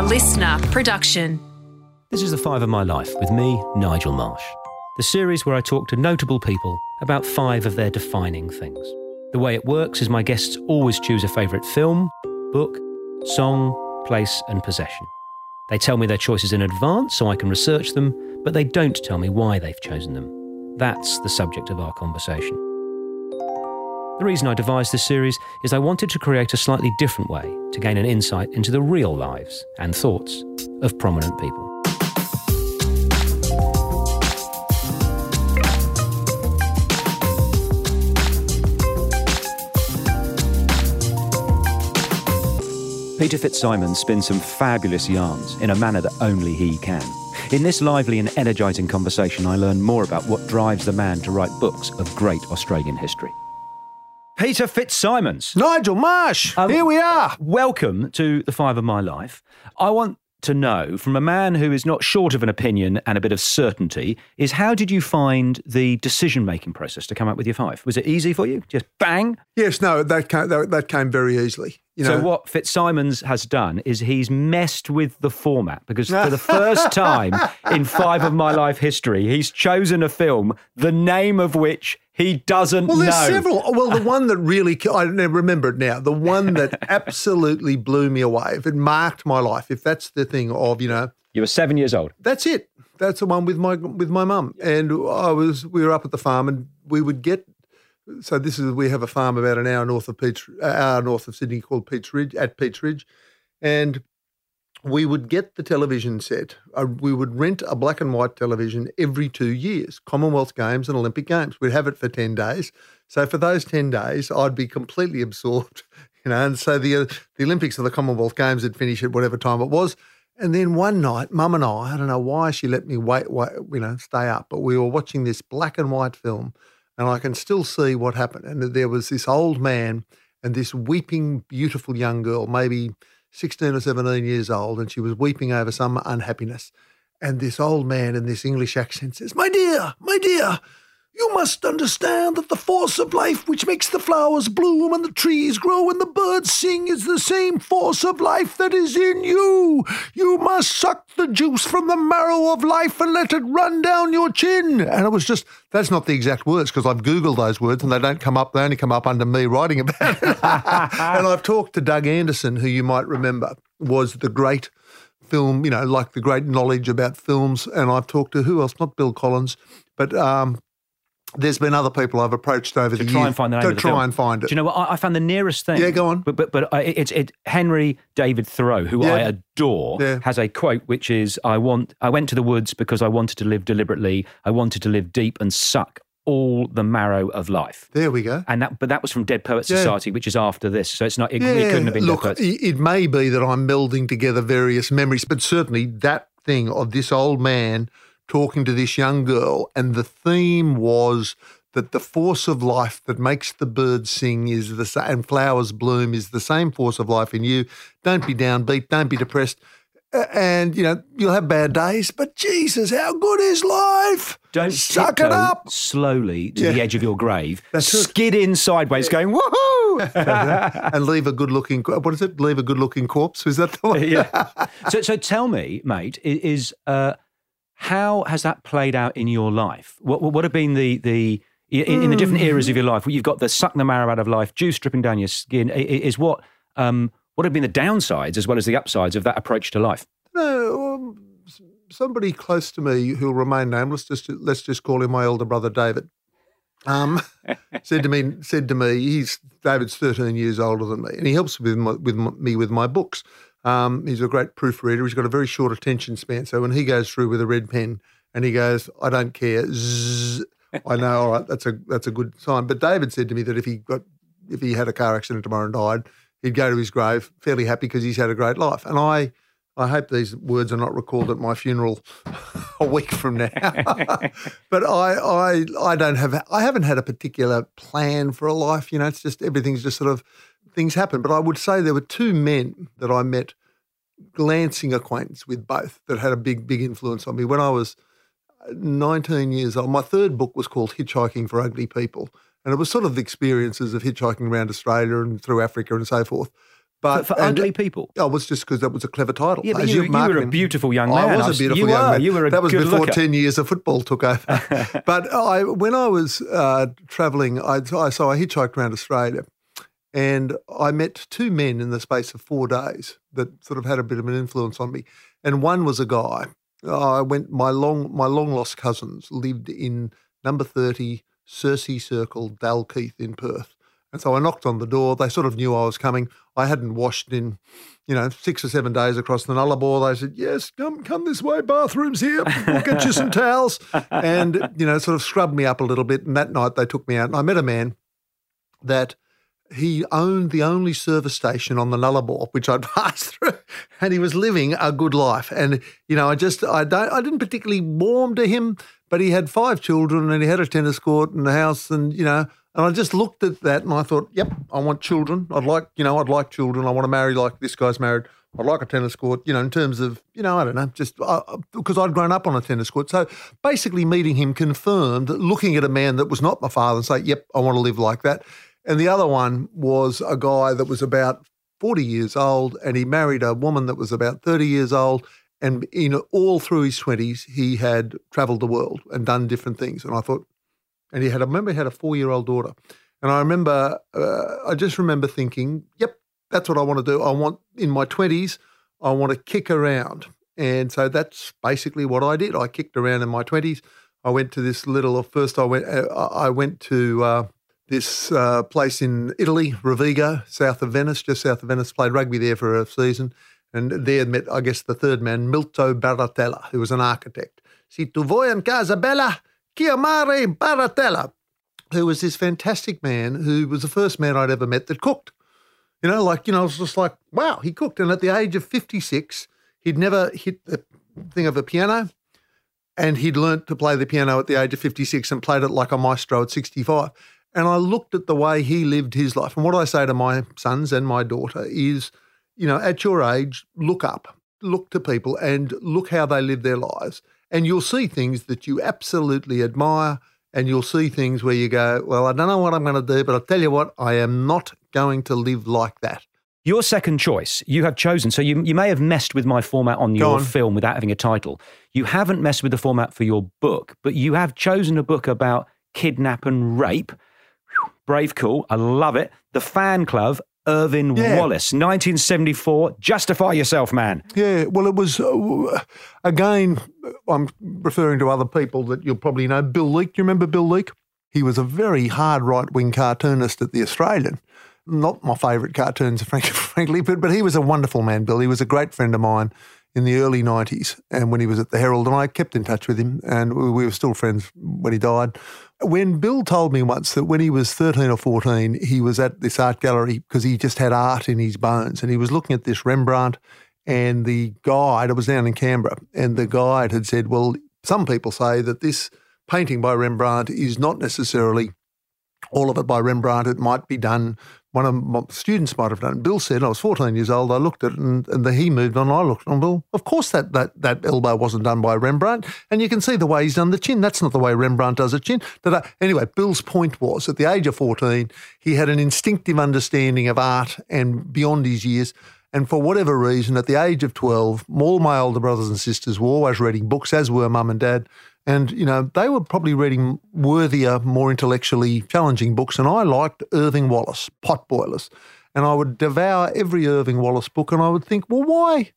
A listener production. This is The Five of My Life with me, Nigel Marsh. The series where I talk to notable people about five of their defining things. The way it works is my guests always choose a favourite film, book, song, place, and possession. They tell me their choices in advance so I can research them, but they don't tell me why they've chosen them. That's the subject of our conversation. The reason I devised this series is I wanted to create a slightly different way to gain an insight into the real lives and thoughts of prominent people. Peter Fitzsimons spins some fabulous yarns in a manner that only he can. In this lively and energising conversation, I learn more about what drives the man to write books of great Australian history. Peter Fitzsimons. Nigel Marsh, Um, here we are. Welcome to the Five of My Life. I want to know from a man who is not short of an opinion and a bit of certainty is how did you find the decision making process to come up with your five? Was it easy for you? Just bang? Yes, no, that came, that, that came very easily. You know, so what Fitzsimons has done is he's messed with the format because for the first time in five of my life history, he's chosen a film the name of which he doesn't Well, there's know. several. Well, the one that really, I remember it now. The one that absolutely blew me away, if it marked my life, if that's the thing of, you know, You were seven years old. that's it. That's the one with my with my mum. And I was, we were up at the farm, and we would get. So this is we have a farm about an hour north of Peats, uh, hour north of Sydney called Peats Ridge at Peats Ridge, and we would get the television set. Uh, we would rent a black and white television every two years, Commonwealth Games and Olympic Games. We'd have it for 10 days. So for those 10 days, I'd be completely absorbed, you know, and so the, uh, the Olympics or the Commonwealth Games would finish at whatever time it was. And then one night, mum and I, I don't know why she let me wait, wait, you know, stay up, but we were watching this black and white film and I can still see what happened. And there was this old man and this weeping, beautiful young girl, maybe 16 or 17 years old, and she was weeping over some unhappiness. And this old man in this English accent says, My dear, my dear, you must understand that the force of life which makes the flowers bloom and the trees grow and the birds sing is the same force of life that is in you. You must suck the juice from the marrow of life and let it run down your chin. And it was just, that's not the exact words because I've Googled those words and they don't come up, they only come up under me writing about it. and I've talked to Doug Anderson, who you might remember was the great film, you know, like the great knowledge about films. And I've talked to who else? Not Bill Collins, but um, there's been other people I've approached over to the try years and find the name to try film. and find it. Do you know what? I, I found the nearest thing. Yeah, go on. But but but uh, it's it Henry David Thoreau, who Yeah. I adore, Yeah. has a quote which is, "I want I went to the woods because I wanted to live deliberately. I wanted to live deep and suck all the marrow of life." there we go. And that, but that was from Dead Poets Yeah. Society, which is after this. So it's not. It, it couldn't have been Look, Dead Poets. it it may be that I'm melding together various memories, but certainly that thing of this old man talking to this young girl, and the theme was that the force of life that makes the birds sing is the same, and flowers bloom is the same force of life in you. Don't be downbeat. Don't be depressed. And you know you'll have bad days, but Jesus, how good is life? Don't suck it up. slowly to Yeah. the edge of your grave. That's it. skid in sideways, going woohoo. and leave a good looking. What is it? Leave a good looking corpse. Is that the one? yeah. So, so tell me, mate, is uh, how has that played out in your life? What, what have been the the in, in the different eras of your life? Where you've got the suck the marrow out of life, juice dripping down your skin. Is what um, what have been the downsides as well as the upsides of that approach to life? No, um, somebody close to me who'll remain nameless. Just let's just call him my elder brother David. Um, said to me, said to me, he's David's thirteen years older than me, and he helps with my, with my, me with my books. Um, he's a great proofreader. He's got a very short attention span. So when he goes through with a red pen and he goes, I don't care, zzz, I know, all right, that's a that's a good sign. But David said to me that if he got if he had a car accident tomorrow and died, he'd go to his grave fairly happy because he's had a great life. And I I hope these words are not recalled at my funeral a week from now. but I, I, I don't have, I haven't had a particular plan for a life. You know, it's just everything's just sort of things happen. But I would say there were two men that I met, glancing acquaintance with both, that had a big, big influence on me when I was 19 years old. My third book was called Hitchhiking for Ugly People, and it was sort of the experiences of hitchhiking around Australia and through Africa and so forth. But for, for ugly people, oh, it was just because that was a clever title. Yeah, but you, you, were a beautiful young man. I was a beautiful you young were, man. You were a that was before looker. ten years of football took over. but I, when I was uh, travelling, I, I so I hitchhiked around Australia, and I met two men in the space of four days that sort of had a bit of an influence on me. And one was a guy. I went. My long my long lost cousins lived in number thirty Circe Circle, Dalkeith in Perth. And so I knocked on the door. They sort of knew I was coming. I hadn't washed in, you know, six or seven days across the Nullarbor. They said, "Yes, come, come this way. Bathrooms here. We'll get you some towels." And you know, sort of scrubbed me up a little bit. And that night they took me out, and I met a man that he owned the only service station on the Nullarbor, which I'd passed through, and he was living a good life. And you know, I just I don't I didn't particularly warm to him, but he had five children and he had a tennis court and a house, and you know. And I just looked at that and I thought, yep, I want children. I'd like, you know, I'd like children. I want to marry like this guy's married. I'd like a tennis court, you know, in terms of, you know, I don't know, just uh, because I'd grown up on a tennis court. So basically, meeting him confirmed looking at a man that was not my father and say, yep, I want to live like that. And the other one was a guy that was about 40 years old and he married a woman that was about 30 years old. And in all through his 20s, he had traveled the world and done different things. And I thought, and he had, I remember he had a four year old daughter. And I remember, uh, I just remember thinking, yep, that's what I want to do. I want, in my 20s, I want to kick around. And so that's basically what I did. I kicked around in my 20s. I went to this little, first I went, uh, I went to uh, this uh, place in Italy, Rovigo, south of Venice, just south of Venice, played rugby there for a season. And there met, I guess, the third man, Milto Baratella, who was an architect. Si tu vuoi in casa bella, chiamare Baratella, who was this fantastic man who was the first man I'd ever met that cooked. You know, like, you know, I was just like, wow, he cooked. And at the age of 56, he'd never hit the thing of a piano and he'd learnt to play the piano at the age of 56 and played it like a maestro at 65. And I looked at the way he lived his life. And what I say to my sons and my daughter is, you know, at your age, look up, look to people and look how they live their lives. And you'll see things that you absolutely admire. And you'll see things where you go, well, I don't know what I'm going to do, but I'll tell you what, I am not going to live like that. Your second choice, you have chosen. So you, you may have messed with my format on your on. film without having a title. You haven't messed with the format for your book, but you have chosen a book about kidnap and rape. Brave, call. I love it. The Fan Club, Irving Yeah. Wallace, 1974. Justify yourself, man. Yeah, well, it was, uh, again, I'm referring to other people that you'll probably know. Bill Leak, do you remember Bill Leak? He was a very hard right wing cartoonist at The Australian. Not my favourite cartoons, frankly, frankly but, but he was a wonderful man, Bill. He was a great friend of mine in the early 90s and when he was at the Herald, and I kept in touch with him, and we we were still friends when he died. When Bill told me once that when he was 13 or 14, he was at this art gallery because he just had art in his bones, and he was looking at this Rembrandt, and the guide, it was down in Canberra, and the guide had said, Well, some people say that this painting by Rembrandt is not necessarily all of it by Rembrandt. It might be done. One of my students might have done. Bill said, I was 14 years old. I looked at it and, and the, he moved on. I looked on. Well, of course that, that that elbow wasn't done by Rembrandt. And you can see the way he's done the chin. That's not the way Rembrandt does a chin. But uh, anyway, Bill's point was at the age of 14, he had an instinctive understanding of art and beyond his years. And for whatever reason, at the age of 12, all my older brothers and sisters were always reading books, as were mum and dad. And, you know, they were probably reading worthier, more intellectually challenging books. And I liked Irving Wallace, Pot Boilers. And I would devour every Irving Wallace book and I would think, well, why?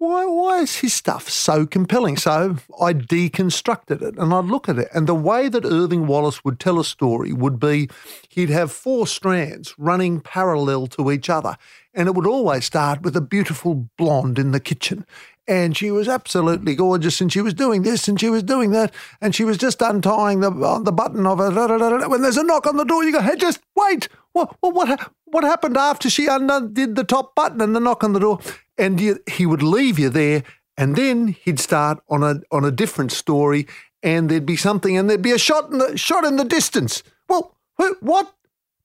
why, why is his stuff so compelling? So I deconstructed it and I'd look at it. And the way that Irving Wallace would tell a story would be he'd have four strands running parallel to each other. And it would always start with a beautiful blonde in the kitchen. And she was absolutely gorgeous, and she was doing this and she was doing that, and she was just untying the uh, the button of da, when there's a knock on the door, you go, "Hey, just wait! What what what, what happened after she undid the top button and the knock on the door?" And you, he would leave you there, and then he'd start on a on a different story, and there'd be something, and there'd be a shot in the shot in the distance. Well, what?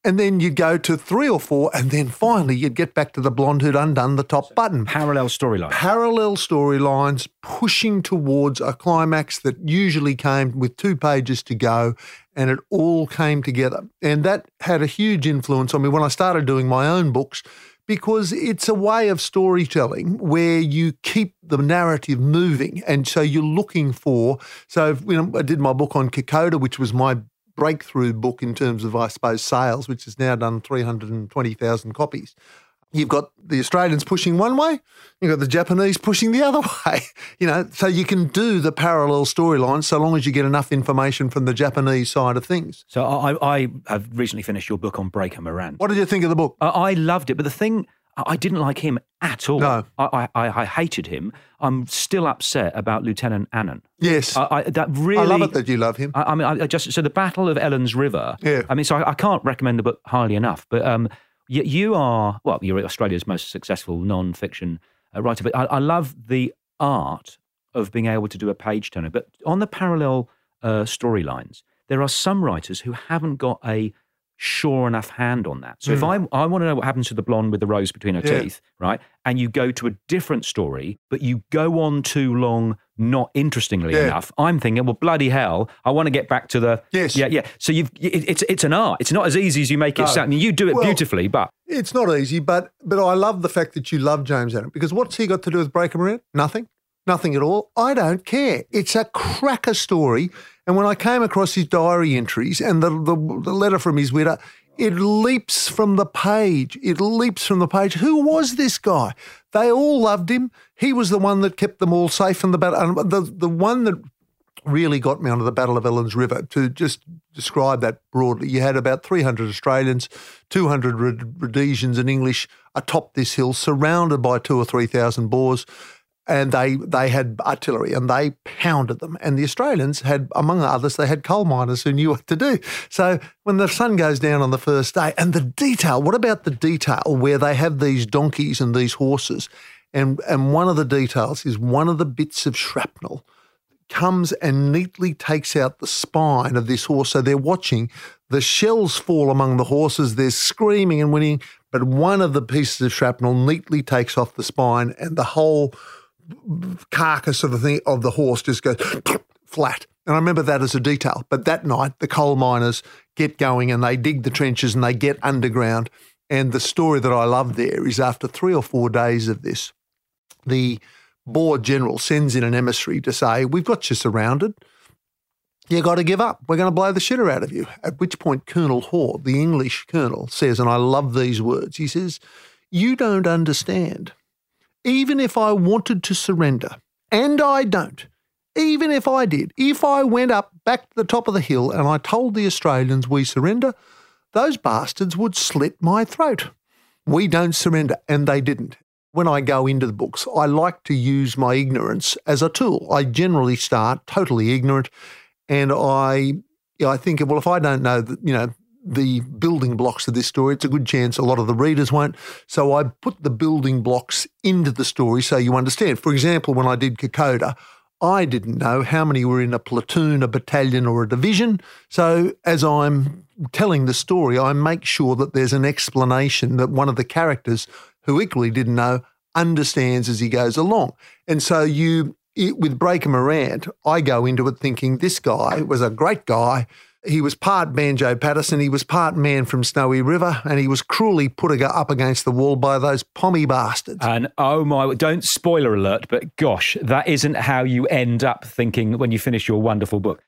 And then you'd go to three or four, and then finally you'd get back to the blonde who'd undone the top button. Parallel storylines. Parallel storylines pushing towards a climax that usually came with two pages to go, and it all came together. And that had a huge influence on me when I started doing my own books. Because it's a way of storytelling where you keep the narrative moving. And so you're looking for. So, you know, I did my book on Kokoda, which was my breakthrough book in terms of, I suppose, sales, which has now done 320,000 copies. You've got the Australians pushing one way, you've got the Japanese pushing the other way. You know, so you can do the parallel storylines so long as you get enough information from the Japanese side of things. So I, I have recently finished your book on Breaker Morant. What did you think of the book? I, I loved it, but the thing I didn't like him at all. No. I, I, I hated him. I'm still upset about Lieutenant Annat. Yes. I, I, that really. I love it that you love him. I, I mean, I just so the Battle of Elands River. Yeah. I mean, so I, can't recommend the book highly enough. But um, you, you are well, you're Australia's most successful non-fiction uh, writer. But I, I love the art of being able to do a page turner. But on the parallel uh, storylines, there are some writers who haven't got a sure enough hand on that. So if hmm. I I want to know what happens to the blonde with the rose between her Yeah. teeth, right? And you go to a different story, but you go on too long, not interestingly Yeah. enough. I'm thinking, well, bloody hell, I want to get back to the Yes. yeah, yeah. So you've it, it's it's an art. It's not as easy as you make it No. sound. I mean, you do it Well- beautifully, but It's not easy, but but I love the fact that you love James Annat because what's he got to do with Breaker Morant? Nothing. Nothing at all. I don't care. It's a cracker story. And when I came across his diary entries and the, the, the letter from his widow, it leaps from the page. It leaps from the page. Who was this guy? They all loved him. He was the one that kept them all safe from the battle. And the, the one that really got me onto the Battle of Elands River. To just describe that broadly, you had about 300 Australians, 200 Rhodesians and English atop this hill, surrounded by two or 3,000 Boers. And they, they had artillery and they pounded them. And the Australians had, among others, they had coal miners who knew what to do. So when the sun goes down on the first day, and the detail, what about the detail where they have these donkeys and these horses? And, and one of the details is one of the bits of shrapnel comes and neatly takes out the spine of this horse. So they're watching. The shells fall among the horses. They're screaming and winning, but one of the pieces of shrapnel neatly takes off the spine, and the whole carcass of the thing of the horse just goes flat. And I remember that as a detail. But that night, the coal miners get going and they dig the trenches and they get underground. And the story that I love there is after three or four days of this, the Boer general sends in an emissary to say, We've got you surrounded. You got to give up. We're going to blow the shitter out of you. At which point, Colonel Hore, the English colonel, says, and I love these words he says, You don't understand. Even if I wanted to surrender, and I don't, even if I did, if I went up back to the top of the hill and I told the Australians we surrender, those bastards would slit my throat. We don't surrender, and they didn't. When I go into the books, I like to use my ignorance as a tool. I generally start totally ignorant, and I, I think, well, if I don't know, that, you know, the building blocks of this story, it's a good chance a lot of the readers won't. So I put the building blocks into the story so you understand. For example, when I did Kokoda, I didn't know how many were in a platoon, a battalion, or a division. So as I'm telling the story, I make sure that there's an explanation that one of the characters who equally didn't know understands as he goes along. And so you, it, with Breaker Morant, I go into it thinking this guy was a great guy. He was part Banjo Paterson, he was part man from Snowy River, and he was cruelly put up against the wall by those pommy bastards. and oh my, don't spoiler alert, but gosh, that isn't how you end up thinking when you finish your wonderful book.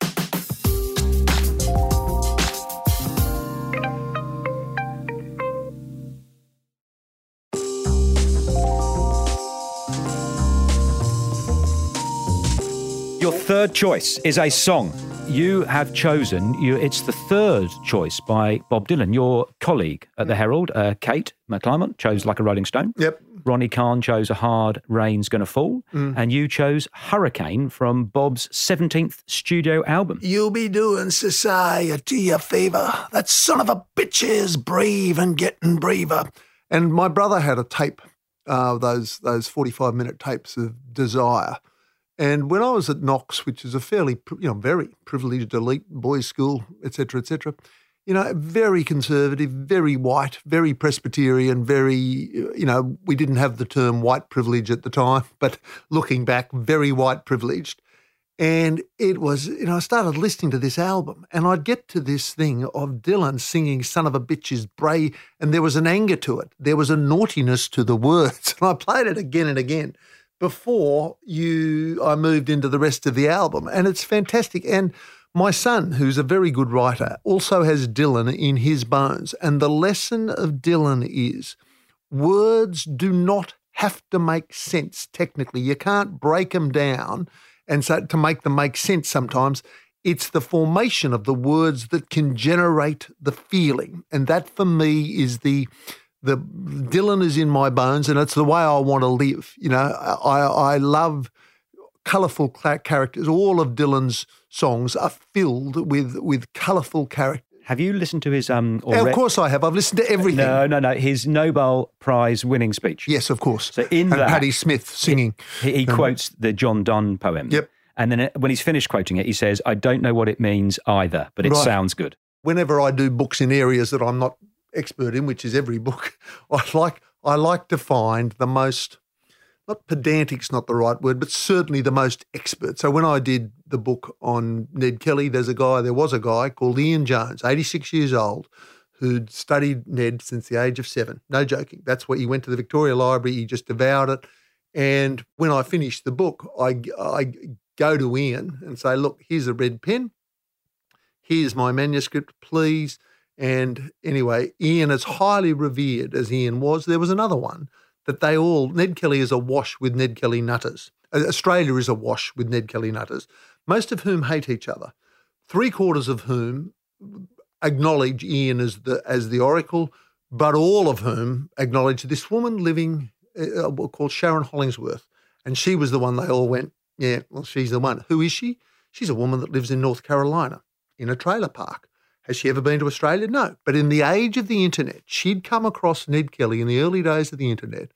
Your third choice is a song. You have chosen, you, it's the third choice by Bob Dylan. Your colleague at the Herald, uh, Kate McClymont, chose Like a Rolling Stone. Yep. Ronni Kahn chose A Hard Rain's Gonna Fall. And you chose Hurricane from Bob's 17th studio album. You'll be doing society a favour. That son of a bitch is brave and getting braver. And my brother had a tape, uh, those those forty five minute tapes of Desire. And when I was at Knox, which is a fairly, you know, very privileged elite boys' school, etc., etc., you know, very conservative, very white, very Presbyterian, very, you know, we didn't have the term white privilege at the time, but looking back, very white privileged. And it was, you know, I started listening to this album and I'd get to this thing of Dylan singing Son of a Bitch's Bray, and there was an anger to it. There was a naughtiness to the words. And I played it again and again before you I moved into the rest of the album. And it's fantastic. And my son, who's a very good writer, also has Dylan in his bones. And the lesson of Dylan is words do not have to make sense technically. You can't break them down and so to make them make sense sometimes. It's the formation of the words that can generate the feeling. And that for me is the the Dylan is in my bones and it's the way I want to live. You know, I I love colourful characters. All of Dylan's songs are filled with with colourful characters. Have you listened to his um? Or of course, I have. I've listened to everything. No, no, no. His Nobel Prize winning speech. Yes, of course. So in and that- Patti Smith singing. He, he quotes the John Donne poem. Yep. And then when he's finished quoting it, he says, "I don't know what it means either, but it Right. sounds good." whenever I do books in areas that I'm not expert in, which is every book, I like I like to find the most not pedantic's not the right word, but certainly the most expert. So when I did the book on Ned Kelly, there's a guy, there was a guy called Ian Jones, 86 years old, who'd studied Ned since the age of seven. No joking. That's where he went to the Victoria Library, he just devoured it. And when I finished the book, I, I go to Ian and say, look, here's a red pen here's my manuscript, please. And anyway, Ian is highly revered as Ian was. There was another one that they all, Ned Kelly is awash with Ned Kelly nutters. Australia is awash with Ned Kelly nutters, most of whom hate each other, three quarters of whom acknowledge Ian as the, as the oracle, but all of whom acknowledge this woman living uh, uh, called Sharon Hollingsworth. And she was the one they all went, yeah, well, she's the one. Who is she? She's a woman that lives in North Carolina in a trailer park. Has she ever been to Australia? No. But in the age of the internet, she'd come across Ned Kelly in the early days of the internet,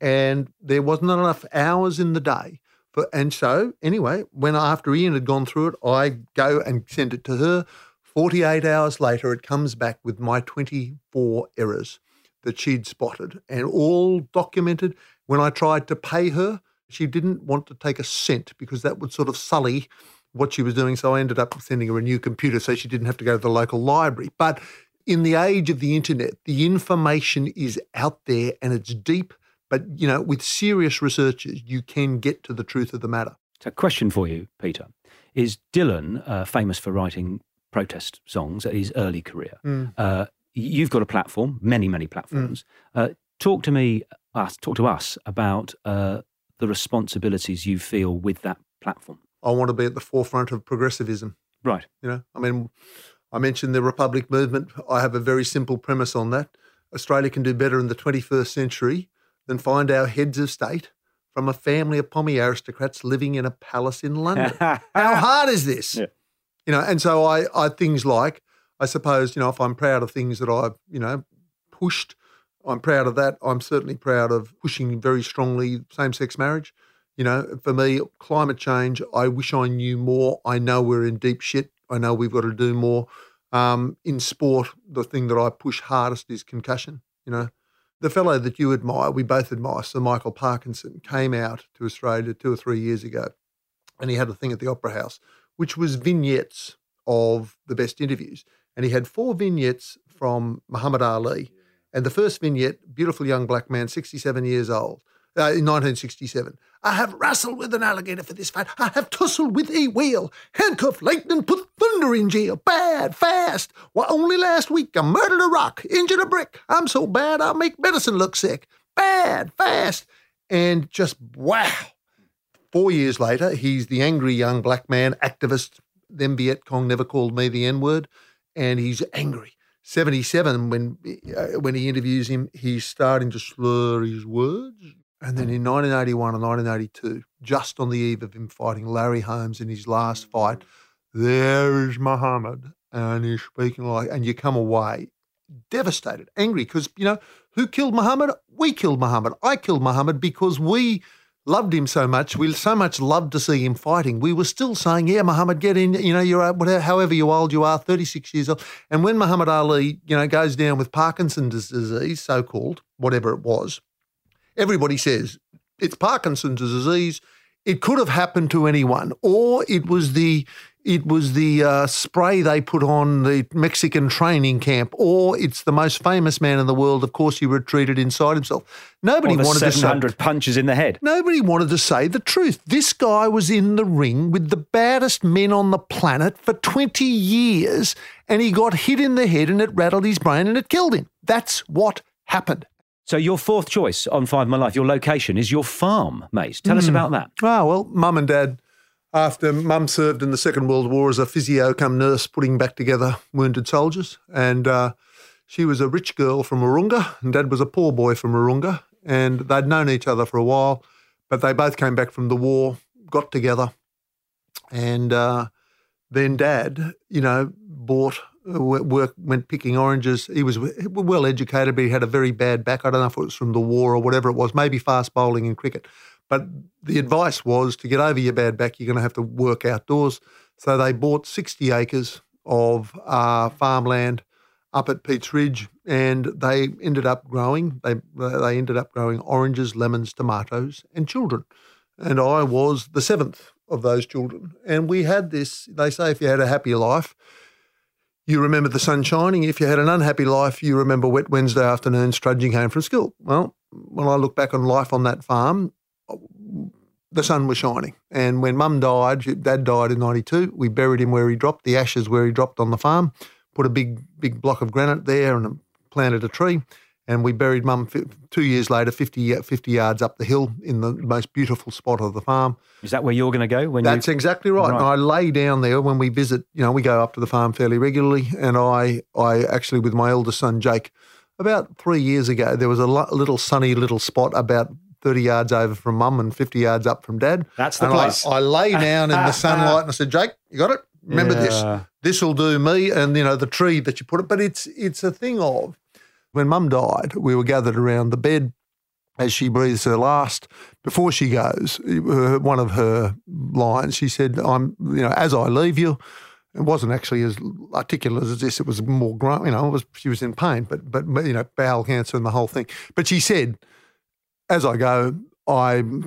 and there wasn't enough hours in the day. For, and so, anyway, when after Ian had gone through it, I go and send it to her. 48 hours later, it comes back with my 24 errors that she'd spotted and all documented. When I tried to pay her, she didn't want to take a cent because that would sort of sully what she was doing. So I ended up sending her a new computer so she didn't have to go to the local library. But in the age of the internet, the information is out there and it's deep. But, you know, with serious researchers, you can get to the truth of the matter. So, question for you, Peter: Is Dylan uh, famous for writing protest songs at his early career? Uh, you've got a platform, many, many platforms. Uh, talk to me, us, talk to us about uh, the responsibilities you feel with that platform. I want to be at the forefront of progressivism. Right. You know, I mean, I mentioned the Republic movement. I have a very simple premise on that. Australia can do better in the 21st century than find our heads of state from a family of pommy aristocrats living in a palace in London. How hard is this? Yeah. You know, and so I, I things like, I suppose, you know, if I'm proud of things that I've, you know, pushed, I'm proud of that. I'm certainly proud of pushing very strongly same-sex marriage. You know, for me, climate change, I wish I knew more. I know we're in deep shit. I know we've got to do more. Um, in sport, the thing that I push hardest is concussion. You know, the fellow that you admire, we both admire, Sir Michael Parkinson, came out to Australia two or three years ago and he had a thing at the Opera House, which was vignettes of the best interviews. And he had four vignettes from Muhammad Ali. And the first vignette, beautiful young black man, 67 years old, uh, in 1967. I have wrestled with an alligator for this fight. I have tussled with a whale, handcuffed lightning, put thunder in jail. Bad, fast. Why, only last week I murdered a rock, injured a brick. I'm so bad I'll make medicine look sick. Bad, fast. And just wow. Four years later, he's the angry young black man, activist. Then Viet Cong never called me the N word, and he's angry. 77, when, uh, when he interviews him, he's starting to slur his words. And then in 1981 and 1982, just on the eve of him fighting Larry Holmes in his last fight, there is Muhammad, and he's speaking like, and you come away devastated, angry, because, you know, who killed Muhammad? We killed Muhammad. I killed Muhammad because we loved him so much. We so much loved to see him fighting. We were still saying, "Yeah, Muhammad, get in. You know, you're whatever, however you old you are, 36 years old." And when Muhammad Ali, you know, goes down with Parkinson's disease, so called, whatever it was, everybody says it's Parkinson's disease. It could have happened to anyone, or it was the it was the uh, spray they put on the Mexican training camp, or it's the most famous man in the world. Of course, he retreated inside himself. Nobody wanted to say 700 punches in the head. Nobody wanted to say the truth. This guy was in the ring with the baddest men on the planet for 20 years and he got hit in the head and it rattled his brain and it killed him. That's what happened. So your fourth choice on Five My Life, your location is your farm, mate. Tell Hmm. us about that. Ah, well, mum and dad, after mum served in the Second World War as a physio come nurse, putting back together wounded soldiers. And uh, she was a rich girl from Urunga, and dad was a poor boy from Urunga. And they'd known each other for a while, but they both came back from the war, got together. And uh, then dad, you know, bought, work, went picking oranges. He was well educated, but he had a very bad back. I don't know if it was from the war or whatever it was, maybe fast bowling and cricket. But the advice was to get over your bad back, you're going to have to work outdoors. So they bought 60 acres of uh, farmland up at Peats Ridge, and they ended up growing. They they ended up growing oranges, lemons, tomatoes, and children. And I was the seventh of those children. And we had this. They say if you had a happy life, you remember the sun shining. If you had an unhappy life, you remember wet Wednesday afternoons trudging home from school. Well, when I look back on life on that farm, the sun was shining. And when mum died, dad died in 92, we buried him where he dropped, the ashes where he dropped on the farm, put a big, big block of granite there and planted a tree. And we buried mum two years later, 50, 50 yards up the hill in the most beautiful spot of the farm. Is that where you're going to go when That's you? exactly right. Right. I lay down there when we visit. You know, we go up to the farm fairly regularly, and I, I actually with my eldest son Jake, about three years ago, there was a little sunny little spot about thirty yards over from mum and fifty yards up from dad. That's the And I- place. I, lay down in the sunlight and I said, Jake, you got it. Remember Yeah. this. This will do me, and you know the tree that you put it. But it's it's a thing of when mum died, we were gathered around the bed as she breathes her last. Before she goes, one of her lines, she said, "I'm, you know, as I leave you." It wasn't actually as articulate as this. It was more, grum- you know, it was she was in pain, but but you know, bowel cancer and the whole thing. But she said, "As I go, I'm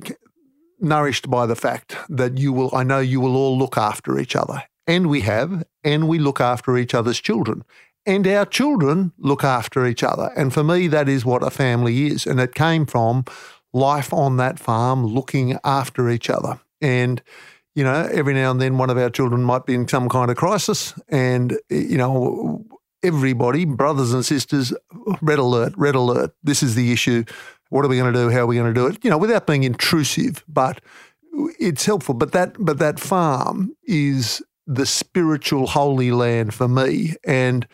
nourished by the fact that you will. I know you will all look after each other, and we have, and we look after each other's children." And our children look after each other. And for me, that is what a family is. And it came from life on that farm, looking after each other. And, you know, every now and then one of our children might be in some kind of crisis. And, you know, everybody, brothers and sisters, red alert, red alert. This is the issue. What are we going to do? How are we going to do it? You know, without being intrusive, but it's helpful. But that, but that farm is the spiritual holy land for me. And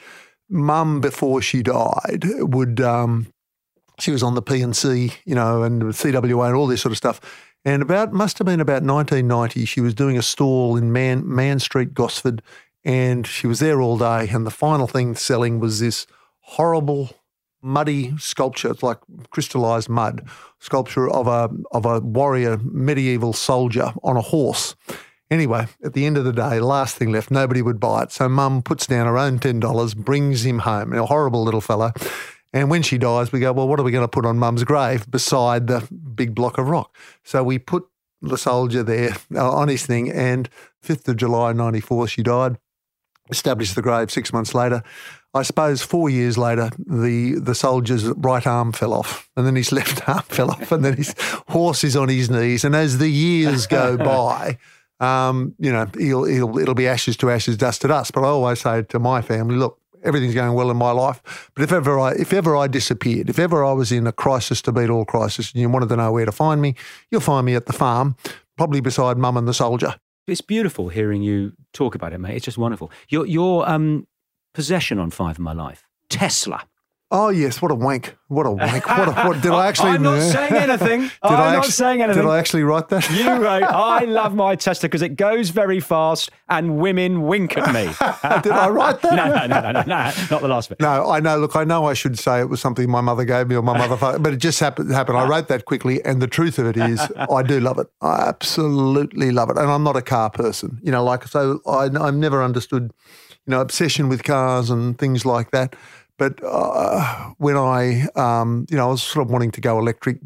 mum, before she died, would um, she was on the P&C, you know, and CWA and all this sort of stuff. And about must have been about 1990. She was doing a stall in Mann Mann Street, Gosford, and she was there all day. And the final thing selling was this horrible muddy sculpture. It's like crystallized mud sculpture of a of a warrior medieval soldier on a horse. Anyway, at the end of the day, last thing left, nobody would buy it. So mum puts down her own $10, brings him home, a horrible little fellow. And when she dies, we go, well, what are we going to put on mum's grave beside the big block of rock? So we put the soldier there uh, on his thing. And 5th of July, 94, she died. Established the grave six months later. I suppose four years later, the, the soldier's right arm fell off, and then his left arm fell off, and then his horse is on his knees. And as the years go by, um, you know, he'll, he'll, it'll be ashes to ashes, dust to dust. But I always say to my family, look, everything's going well in my life. But if ever I, if ever I disappeared, if ever I was in a crisis to beat all crisis, and you wanted to know where to find me, you'll find me at the farm. probably beside Mum and the Soldier. It's beautiful hearing you talk about it, mate. It's just wonderful. Your your um, possession on Five of My Life, Tesla. Oh yes, what a wank! What a wank! What, a, what did I actually? I'm not saying anything. Did I'm I not saying anything. Did I actually write that? You right. I love my Tesla because it goes very fast and women wink at me. did I write that? no, no, no, no, no, no, not the last bit. No, I know. Look, I know I should say it was something my mother gave me or my mother, but it just happened. happened. I ah. wrote that quickly, and the truth of it is, I do love it. I absolutely love it, and I'm not a car person. You know, like so, I, I've never understood, you know, obsession with cars and things like that. But uh, when I, um, you know, I was sort of wanting to go electric.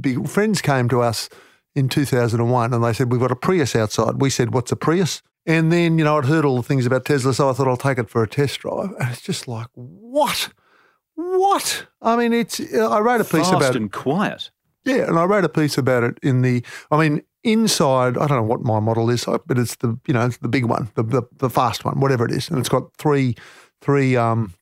Big friends came to us in 2001, and they said we've got a Prius outside. We said, "What's a Prius?" And then, you know, I'd heard all the things about Tesla, so I thought I'll take it for a test drive. And it's just like, what? What? I mean, it's. I wrote a piece Fast about it. and quiet. Yeah, and I wrote a piece about it in the. I mean, inside. I don't know what my model is, but it's the you know it's the big one, the the, the fast one, whatever it is, and it's got three three um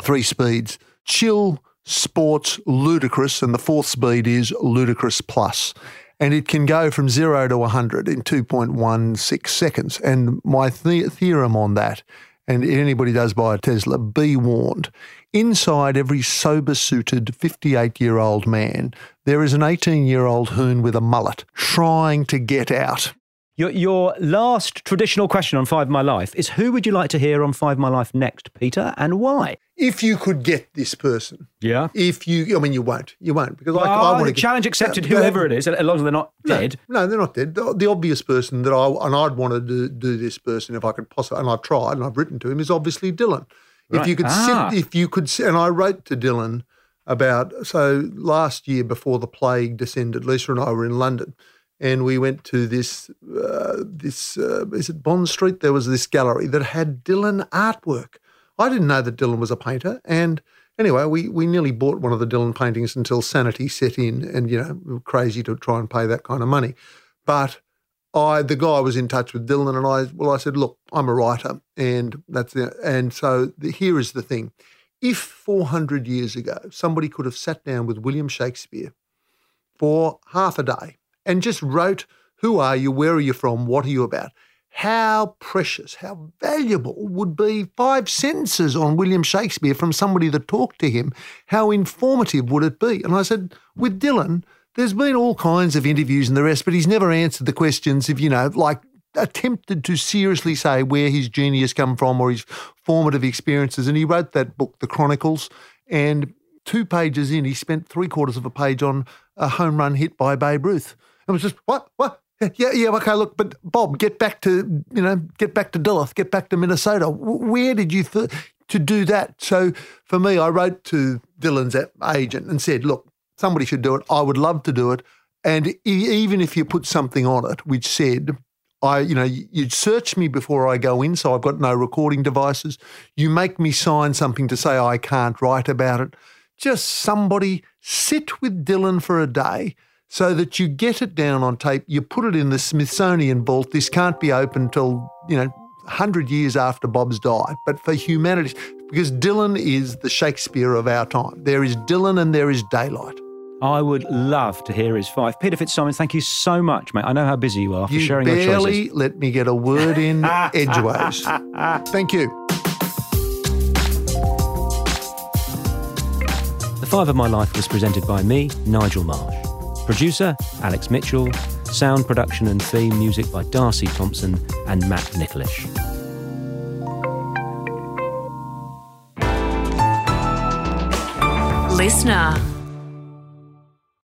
three speeds: chill, sports, ludicrous, and the fourth speed is ludicrous plus. And it can go from zero to 100 in 2.16 seconds. And my the- theorem on that, and anybody does buy a Tesla, be warned. Inside every sober suited 58 year old man, there is an 18 year old hoon with a mullet trying to get out. Your, your last traditional question on Five of My Life is who would you like to hear on Five of My Life next, Peter, and why? If you could get this person, Yeah. if you, I mean, you won't, you won't, because I, I Well, want to challenge accepted, No, whoever it is, as long as they're not dead. No, they're not dead. The, the obvious person that I and I'd want to do, do this person if I could possibly, and I've tried and I've written to him is obviously Dylan. If you could Ah. sit, if you could, and I wrote to Dylan about so last year before the plague descended, Lisa and I were in London, and we went to this uh, this uh, is it Bond Street? There was this gallery that had Dylan artwork. I didn't know that Dylan was a painter, and anyway, we we nearly bought one of the Dylan paintings until sanity set in, and you know, we crazy to try and pay that kind of money. But I, the guy was in touch with Dylan, and I, well, I said, look, I'm a writer, and that's the, and so the, here is the thing: if 400 years ago somebody could have sat down with William Shakespeare for half a day and just wrote, "Who are you? Where are you from? What are you about?" How precious, how valuable would be five sentences on William Shakespeare from somebody that talked to him? How informative would it be? And I said, with Dylan, there's been all kinds of interviews and the rest, but he's never answered the questions if, you know, like attempted to seriously say where his genius come from or his formative experiences. And he wrote that book, The Chronicles, and two pages in, he spent three quarters of a page on a home run hit by Babe Ruth. It was just, what, what? Yeah, yeah, okay, look, but Bob, get back to, you know, get back to Duluth, get back to Minnesota. Where did you, th- to do that? So for me, I wrote to Dylan's agent and said, look, somebody should do it. I would love to do it. And e- even if you put something on it which said, I, you know, you'd search me before I go in, so I've got no recording devices. You make me sign something to say I can't write about it. Just somebody sit with Dylan for a day so that you get it down on tape. You put it in the Smithsonian vault. This can't be opened till, you know, 100 years after Bob's died. But for humanity, because Dylan is the Shakespeare of our time. There is Dylan and there is daylight. I would love to hear his five. Peter Fitzsimons, thank you so much, mate. I know how busy you are for You sharing your choices. barely let me get a word in edgeways. Thank you. The Five of My Life was presented by me, Nigel Marsh. Producer, Alex Mitchell. Sound production and theme music by Darcy Thompson and Matt Nicholish. Listener.